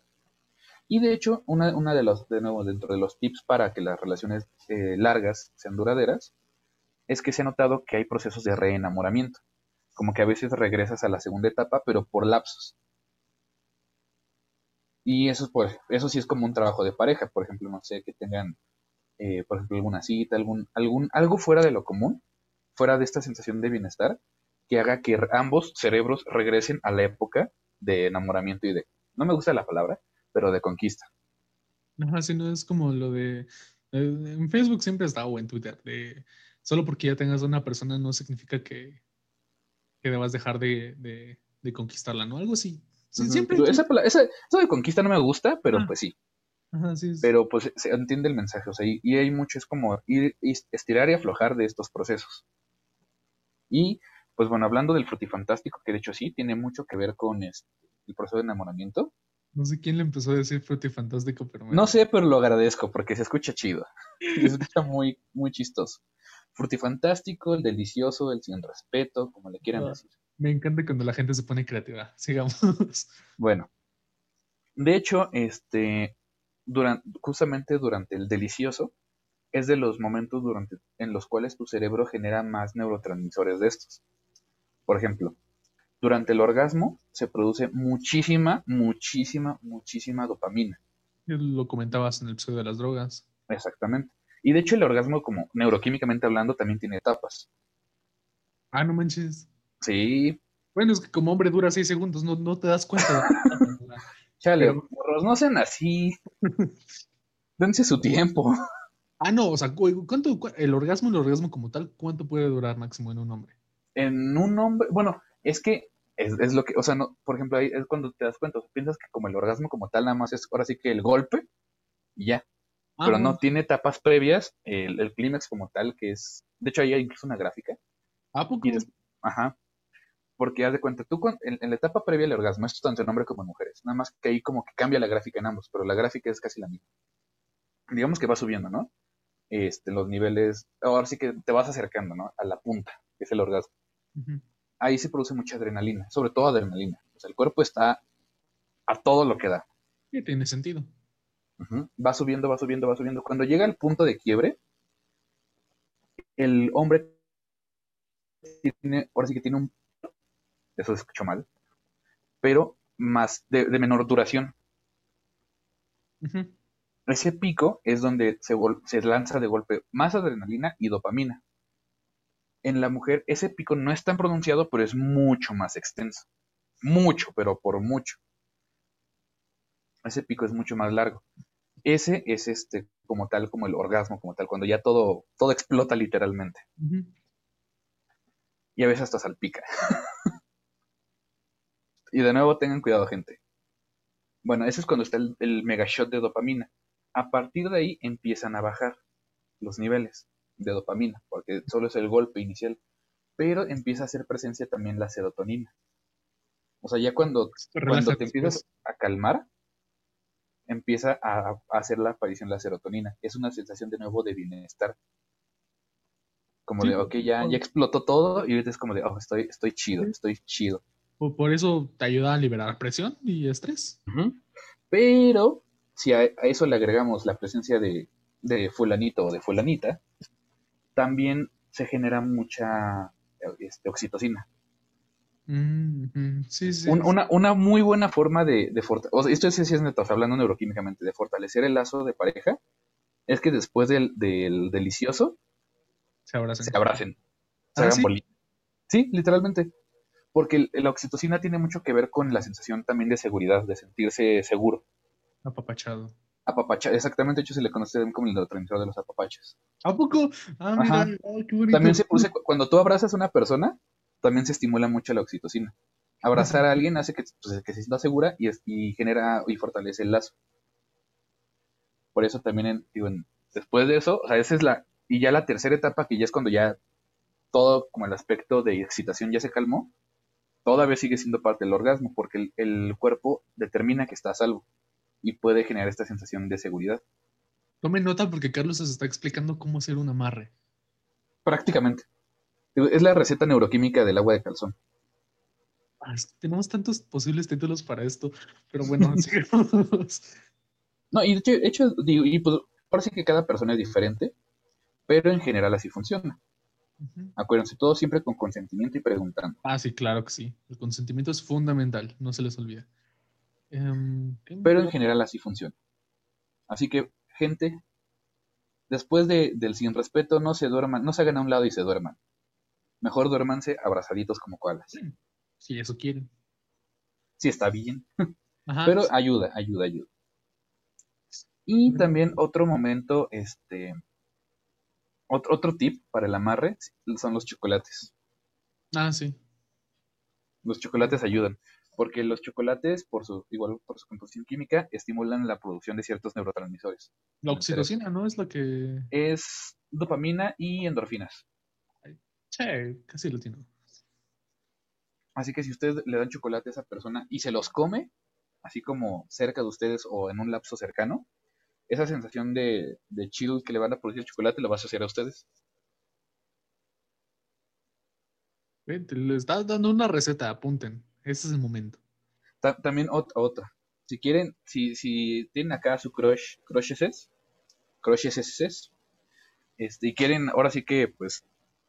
Y de hecho, una, una de los, de nuevo, dentro de los tips para que las relaciones eh, largas sean duraderas, es que se ha notado que hay procesos de reenamoramiento. Como que a veces regresas a la segunda etapa, pero por lapsos. Y eso, es por, eso sí es como un trabajo de pareja. Por ejemplo, no sé, que tengan, eh, por ejemplo, alguna cita, algún, algún, algo fuera de lo común, fuera de esta sensación de bienestar, que haga que ambos cerebros regresen a la época de enamoramiento y de, no me gusta la palabra, pero de conquista. Ajá, si no es como lo de. eh, en Facebook siempre está o en Twitter. De, solo porque ya tengas una persona no significa que, que debas dejar de, de- de conquistarla, ¿no? Algo así. Sí, siempre. Esa, eso de conquista no me gusta, pero Ah. pues sí. Ajá, sí, Pero pues se entiende el mensaje, o sea, y, y hay mucho, es como ir, estirar y aflojar de estos procesos. Y, pues bueno, hablando del frutifantástico, que de hecho sí, tiene mucho que ver con este, el proceso de enamoramiento. No sé quién le empezó a decir frutifantástico, pero me- No sé, pero lo agradezco porque se escucha chido. *laughs* Se escucha muy, muy chistoso. Frutifantástico, el delicioso, el sin respeto, como le quieran Ah. decir. Me encanta cuando la gente se pone creativa. *laughs* Sigamos. Bueno, de hecho, este, durante, justamente durante el delicioso, es de los momentos durante, en los cuales tu cerebro genera más neurotransmisores de estos. Por ejemplo, durante el orgasmo se produce muchísima, muchísima, muchísima dopamina. Lo comentabas en el episodio de las drogas. Exactamente. Y de hecho el orgasmo, como neuroquímicamente hablando, también tiene etapas. Ah, no manches. Sí, Bueno, es que como hombre dura seis segundos, no, no te das cuenta. *laughs* chale, Pero- morros, no sean así. *laughs* Dense su tiempo. ah, no, o sea, cu- ¿cuánto, cu- el orgasmo, el orgasmo como tal, cuánto puede durar máximo en un hombre? En un hombre, bueno, es que es, es lo que, o sea, no, por ejemplo, ahí es cuando te das cuenta, o sea, piensas que como el orgasmo como tal nada más es ahora sí que el golpe y ya, Ah, pero no tiene etapas previas, el, el clímax como tal, que es, de hecho ahí hay incluso una gráfica, ¿A poco? y des- ajá, porque haz de cuenta, tú cuan- en, en la etapa previa al orgasmo, esto es tanto en hombres como en mujeres, nada más que ahí como que cambia la gráfica en ambos, pero la gráfica es casi la misma. Digamos que va subiendo, ¿no? Este, los niveles, ahora sí que te vas acercando, ¿no? A la punta, que es el orgasmo. Ahí se produce mucha adrenalina, sobre todo adrenalina. O sea, el cuerpo está a todo lo que da. Sí, tiene sentido. Va subiendo, va subiendo, va subiendo. Cuando llega al punto de quiebre, el hombre tiene, ahora sí que tiene un, eso se escuchó mal, pero más de, de menor duración. Ese pico es donde se lanza de golpe más adrenalina y dopamina. En la mujer ese pico no es tan pronunciado, pero es mucho más extenso. Mucho, pero por mucho. Ese pico es mucho más largo. Ese es este como tal, como el orgasmo, como tal, cuando ya todo, todo explota literalmente. Y a veces hasta salpica. *laughs* y de nuevo tengan cuidado, gente. Bueno, ese es cuando está el, el mega shot de dopamina. A partir de ahí empiezan a bajar los niveles de dopamina, porque solo es el golpe inicial. Pero empieza a hacer presencia también la serotonina. O sea, ya cuando, Te cuando te empiezas a calmar, empieza a, a hacer la aparición de la serotonina. Es una sensación de nuevo de bienestar. Como Sí, de, ok, ya, ya explotó todo y ahorita es como de, oh, estoy, estoy chido, Sí. estoy chido. Por, por eso te ayuda a liberar presión y estrés. Pero si a, a eso le agregamos la presencia de, de fulanito o de fulanita, también se genera mucha este, oxitocina. Mm, ujú. Sí, sí. Un- una, una muy buena forma de, de fortalecer, o sea, esto sí es neto, hablando neuroquímicamente, de fortalecer el lazo de pareja, es que después del, del delicioso Se abrazan. se abracen, se Ah, hagan ¿sí? bolita. Sí, literalmente. Porque la oxitocina tiene mucho que ver con la sensación también de seguridad, de sentirse seguro. Apapachado. Apapacha, exactamente, de hecho se le conoce también como el neurotransmisor de los apapachos. ¿A poco? Ah, mira, ay, qué bonito. También se produce, cu- cuando tú abrazas a una persona, también se estimula mucho la oxitocina. Abrazar a alguien hace que, pues, que se sienta segura y, genera y fortalece el lazo. Por eso también, en- digo, en- después de eso, o sea, esa es la, y ya la tercera etapa, que ya es cuando ya todo como el aspecto de excitación ya se calmó, todavía sigue siendo parte del orgasmo, porque el, el cuerpo determina que está a salvo y puede generar esta sensación de seguridad. Tome nota porque Carlos nos está explicando cómo hacer un amarre. Prácticamente. Es la receta neuroquímica del agua de calzón. Ah, tenemos tantos posibles títulos para esto, pero bueno, *laughs* sigamos. No, y de hecho, de hecho, digo, y pues, ahora sí que cada persona es diferente, pero en general así funciona. Acuérdense, todo siempre con consentimiento y preguntando. Ah, sí, claro que sí. El consentimiento es fundamental, no se les olvida. Em, ¿qué me Pero en general así funciona. Así que, gente, después de, del sin respeto, no se duerman, no se hagan a un lado y se duerman. Mejor duérmanse abrazaditos como koalas. Si eso quieren. Sí está bien, Ajá. pero ayuda, ayuda, ayuda. Y también otro momento, este, otro, otro tip para el amarre son los chocolates. Ah, sí. Los chocolates ayudan, porque los chocolates, por su, igual por su composición química, estimulan la producción de ciertos neurotransmisores. La oxitocina, ¿no? Es la que. Es dopamina y endorfinas. Che, casi lo tiene. Así que si usted le dan chocolate a esa persona y se los come, así como cerca de ustedes o en un lapso cercano, esa sensación de, de chill que le van a producir el chocolate lo va a asociar a ustedes. Te le estás dando una receta, apunten. Ese es el momento. Ta- también ot- otra. Si quieren, si, si tienen acá su crush, crushes, crushes, este, y quieren ahora sí que, pues,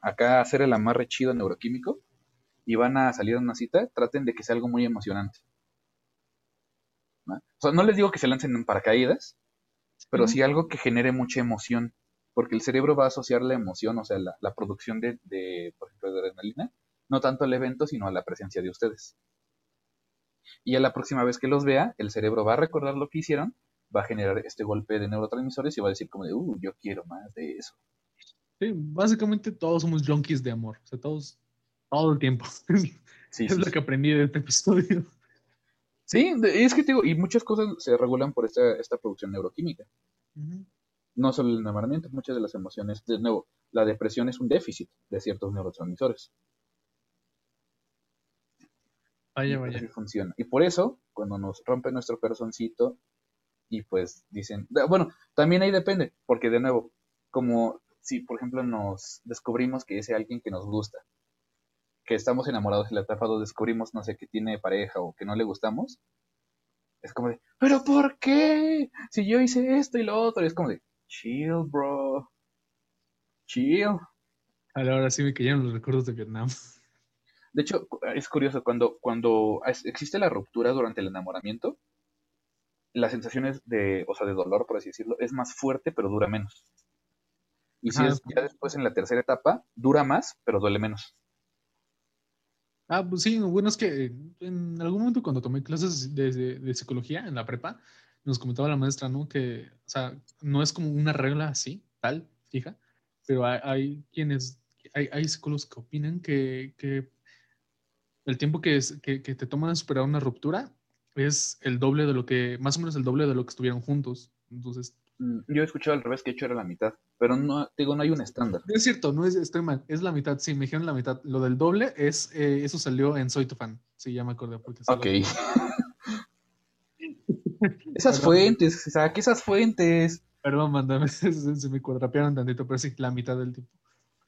acá hacer el amarre chido neuroquímico y van a salir a una cita, traten de que sea algo muy emocionante. ¿no? O sea, no les digo que se lancen en paracaídas, pero sí algo que genere mucha emoción, porque el cerebro va a asociar la emoción, o sea, la, la producción de, de, por ejemplo, de adrenalina, no tanto al evento, sino a la presencia de ustedes. Y a la próxima vez que los vea, el cerebro va a recordar lo que hicieron, va a generar este golpe de neurotransmisores y va a decir como de, uh, yo quiero más de eso. Sí, básicamente todos somos junkies de amor. O sea, todos, todo el tiempo. Sí, *laughs* es sí, lo que aprendí de este episodio. Sí, es que te digo, y muchas cosas se regulan por esta, esta producción neuroquímica. No solo el enamoramiento, muchas de las emociones, de nuevo, la depresión es un déficit de ciertos neurotransmisores. Vaya, vaya. Funciona. Y por eso, cuando nos rompe nuestro corazoncito y pues dicen, bueno, también ahí depende, porque de nuevo, como si por ejemplo nos descubrimos que ese alguien que nos gusta, que estamos enamorados en la etapa 2, descubrimos, no sé, que tiene pareja o que no le gustamos, es como de, pero ¿por qué? Si yo hice esto y lo otro, y es como de, chill, bro, chill. Ahora sí me cayeron los recuerdos de Vietnam. De hecho, es curioso, cuando, cuando es- existe la ruptura durante el enamoramiento, las sensaciones de, o sea, de dolor, por así decirlo, es más fuerte, pero dura menos. Y si Ajá. es ya después en la tercera etapa, dura más, pero duele menos. Ah, pues sí, bueno es que en algún momento cuando tomé clases de, de- de psicología en la prepa, nos comentaba la maestra, ¿no? Que, o sea, no es como una regla así, tal, fija, pero hay, hay quienes, hay, hay psicólogos que opinan que, que el tiempo que, es, que, que te toma superar una ruptura es el doble de lo que, más o menos el doble de lo que estuvieron juntos. Entonces, Yo he escuchado al revés que hecho era la mitad, pero no, digo, no hay un estándar. Es cierto, no es, estoy mal, es la mitad, sí, me dijeron la mitad. Lo del doble es, eh, eso salió en Soy tu fan. Sí, ya me acordé porque. Ok. *laughs* esas fuentes, saque esas fuentes. Perdón, mándame, *laughs* se, se me cuadrapearon tantito, pero sí, la mitad del tiempo.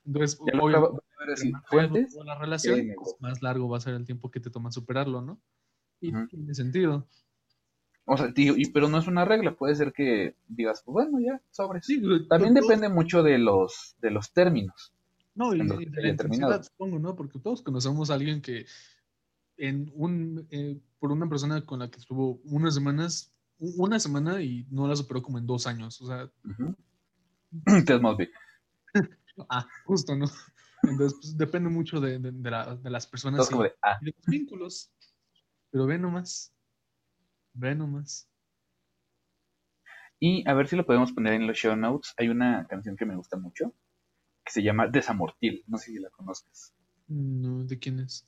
Entonces, obvio, fuentes. relación, pues, más largo va a ser el tiempo que te toma superarlo, ¿no? Y Ujú. tiene sentido. O sea, tío, y, pero no es una regla, puede ser que digas, pues bueno, ya, sobres. Sí, También todos- depende mucho de los, de los términos. No, y, y de la intensidad, supongo, ¿no? Porque todos conocemos a alguien que en un, eh, por una persona con la que estuvo unas semanas, una semana y no la superó como en dos años. O sea, Ujú. *clears throat* Ted Mosby. *laughs* ah, justo, ¿no? Entonces, pues, depende mucho de, de- de la- de las personas y, de, ah, y de los vínculos. Pero ve nomás. Ve nomás. Y a ver si lo podemos poner en los show notes. Hay una canción que me gusta mucho que se llama Desamortil. No sé si la conozcas. No, ¿de quién es?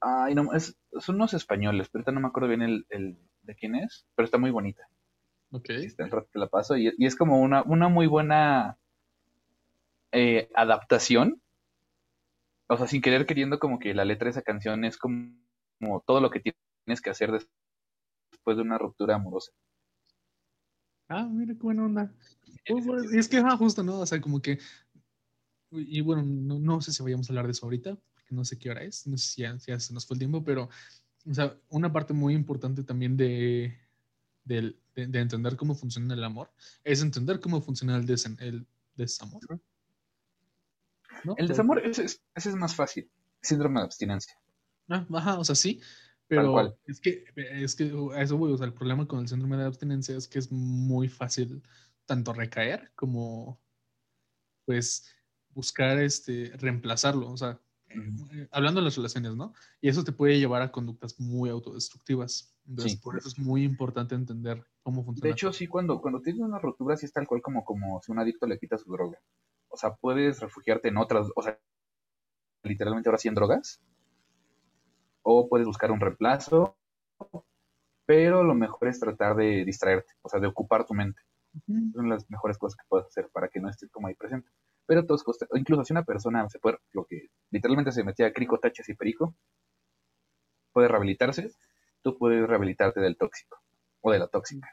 Ay, no, es, son unos españoles, pero ahorita no me acuerdo bien el, el de quién es, pero está muy bonita. Ok. Este, al rato te la paso y, y es como una, una muy buena eh, adaptación. O sea, sin querer queriendo, como que la letra de esa canción es como, como todo lo que tienes que hacer des- después de una ruptura amorosa. Ah, mira qué buena onda. Pues, bueno, es que, ah, justo, ¿no? O sea, como que. Y bueno, no, no sé si vayamos a hablar de eso ahorita, porque no sé qué hora es, no sé si ya, si ya se nos fue el tiempo, pero, o sea, una parte muy importante también de, de, de entender cómo funciona el amor es entender cómo funciona el, desen- el desamor. ¿no? El desamor, ese es, ese es más fácil. Síndrome de abstinencia. Ah, ajá, o sea, sí, pero es que, es que a eso voy, o sea, el problema con el síndrome de abstinencia es que es muy fácil tanto recaer como, pues, buscar, este, reemplazarlo, o sea, eh, hablando de las relaciones, ¿no? Y eso te puede llevar a conductas muy autodestructivas. Entonces, Sí. por eso es muy importante entender cómo funciona. De hecho, sí, cuando, cuando tienes una ruptura, sí es tal cual como, como si un adicto le quita su droga. O sea, puedes refugiarte en otras, o sea, literalmente ahora sí en drogas. O puedes buscar un reemplazo. Pero lo mejor es tratar de distraerte, o sea, de ocupar tu mente. Son las mejores cosas que puedes hacer para que no estés como ahí presente. Pero todos o incluso si una persona se puede, lo que literalmente se metía a crico, tachas y perico, puede rehabilitarse, tú puedes rehabilitarte del tóxico, o de la tóxica,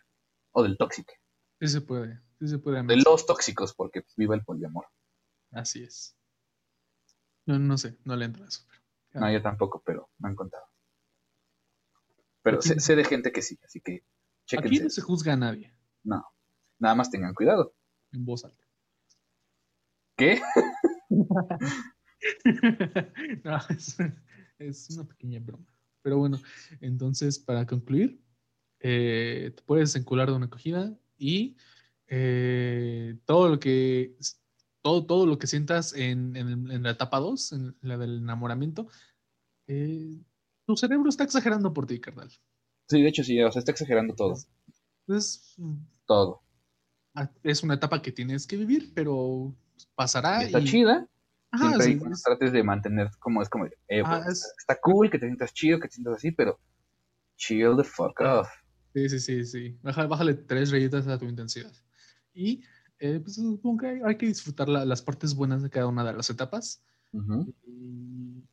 o del tóxico. Sí se puede, sí se puede. De los tóxicos, porque viva el poliamor. Así es. No, no sé, no le entro a eso. No, yo tampoco, pero me han contado. Pero Aquí- sé, sé de gente que sí, así que Aquí chéquense. no se juzga a nadie No, nada más tengan cuidado. en voz alta. ¿Qué? *laughs* No, es, es una pequeña broma. Pero bueno, entonces para concluir, eh, te puedes encular de una acogida y eh, todo lo que todo, todo lo que sientas en, en la etapa 2, en la del enamoramiento, eh, tu cerebro está exagerando por ti, carnal. Sí, de hecho sí, o sea, está exagerando todo. Entonces, Todo. es una etapa que tienes que vivir, pero pasará. Está y- chida. Ajá, Siempre sí, es- trates de mantener como es como, eh, Ah, pues, es- está cool que te sientas chido, que te sientas así, pero chill the fuck off. Sí, sí, sí, sí. Baja- bájale tres rayitas a tu intensidad. Y eh, pues supongo que hay, hay que disfrutar la- las partes buenas de cada una de las etapas. Y,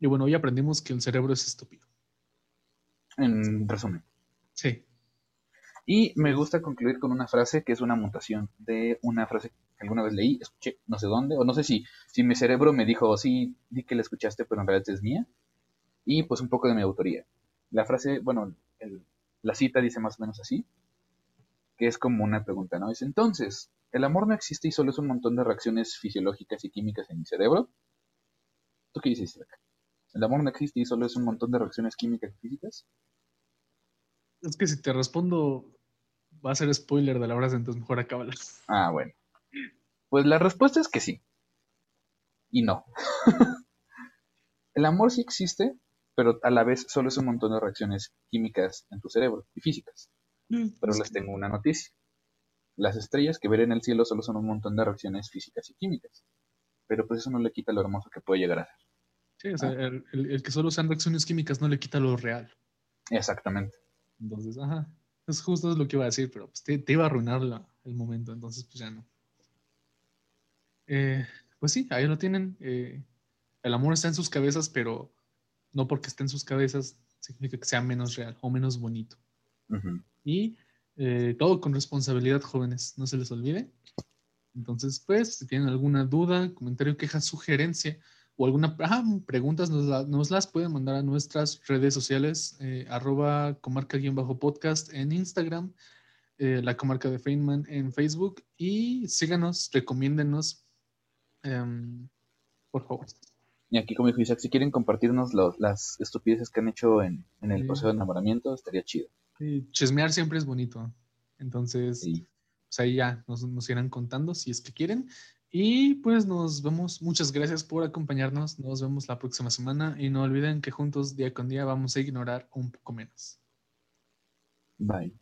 y bueno, hoy aprendimos que el cerebro es estúpido. En resumen. Sí. Y me gusta concluir con una frase que es una mutación de una frase que alguna vez leí, escuché, no sé dónde, o no sé si, si mi cerebro me dijo, sí, di que la escuchaste, pero en realidad es mía. Y pues un poco de mi autoría. La frase, bueno, el- la cita dice más o menos así, que es como una pregunta, ¿no? Es entonces, ¿el amor no existe y solo es un montón de reacciones fisiológicas y químicas en mi cerebro? ¿Tú qué dices, Isaac? ¿El amor no existe y solo es un montón de reacciones químicas y físicas? Es que si te respondo, va a ser spoiler de la frase, entonces mejor acábala. Ah, bueno. Pues la respuesta es que sí. Y no. *laughs* El amor sí existe, pero a la vez solo es un montón de reacciones químicas en tu cerebro y físicas. Pero Es les tengo una noticia. Las estrellas que ver en el cielo solo son un montón de reacciones físicas y químicas. Pero pues eso no le quita lo hermoso que puede llegar a ser. Sí, o sea, el, el- el que solo sean reacciones químicas no le quita lo real. Exactamente. Entonces, ajá. Es justo lo que iba a decir, pero pues, te, iba a arruinar el momento, entonces pues ya no. Eh, pues sí, ahí lo tienen. Eh, el amor está en sus cabezas, pero no porque esté en sus cabezas significa que sea menos real o menos bonito. Y eh, todo con responsabilidad, jóvenes, no se les olvide. Entonces, pues, si tienen alguna duda, comentario, queja, sugerencia o alguna ah, preguntas, nos, las pueden mandar a nuestras redes sociales, eh, arroba comarca-podcast en Instagram, eh, la comarca de Feynman en Facebook y síganos, recomiéndenos, em, por favor. Y aquí, como dijo Isaac, si quieren compartirnos las estupideces que han hecho en, el proceso de enamoramiento, estaría chido. Sí, chismear siempre es bonito. Entonces, pues ahí ya nos, nos irán contando si es que quieren. Y pues nos vemos. Muchas gracias por acompañarnos. Nos vemos la próxima semana. Y no olviden que juntos, día con día, vamos a ignorar un poco menos. Bye.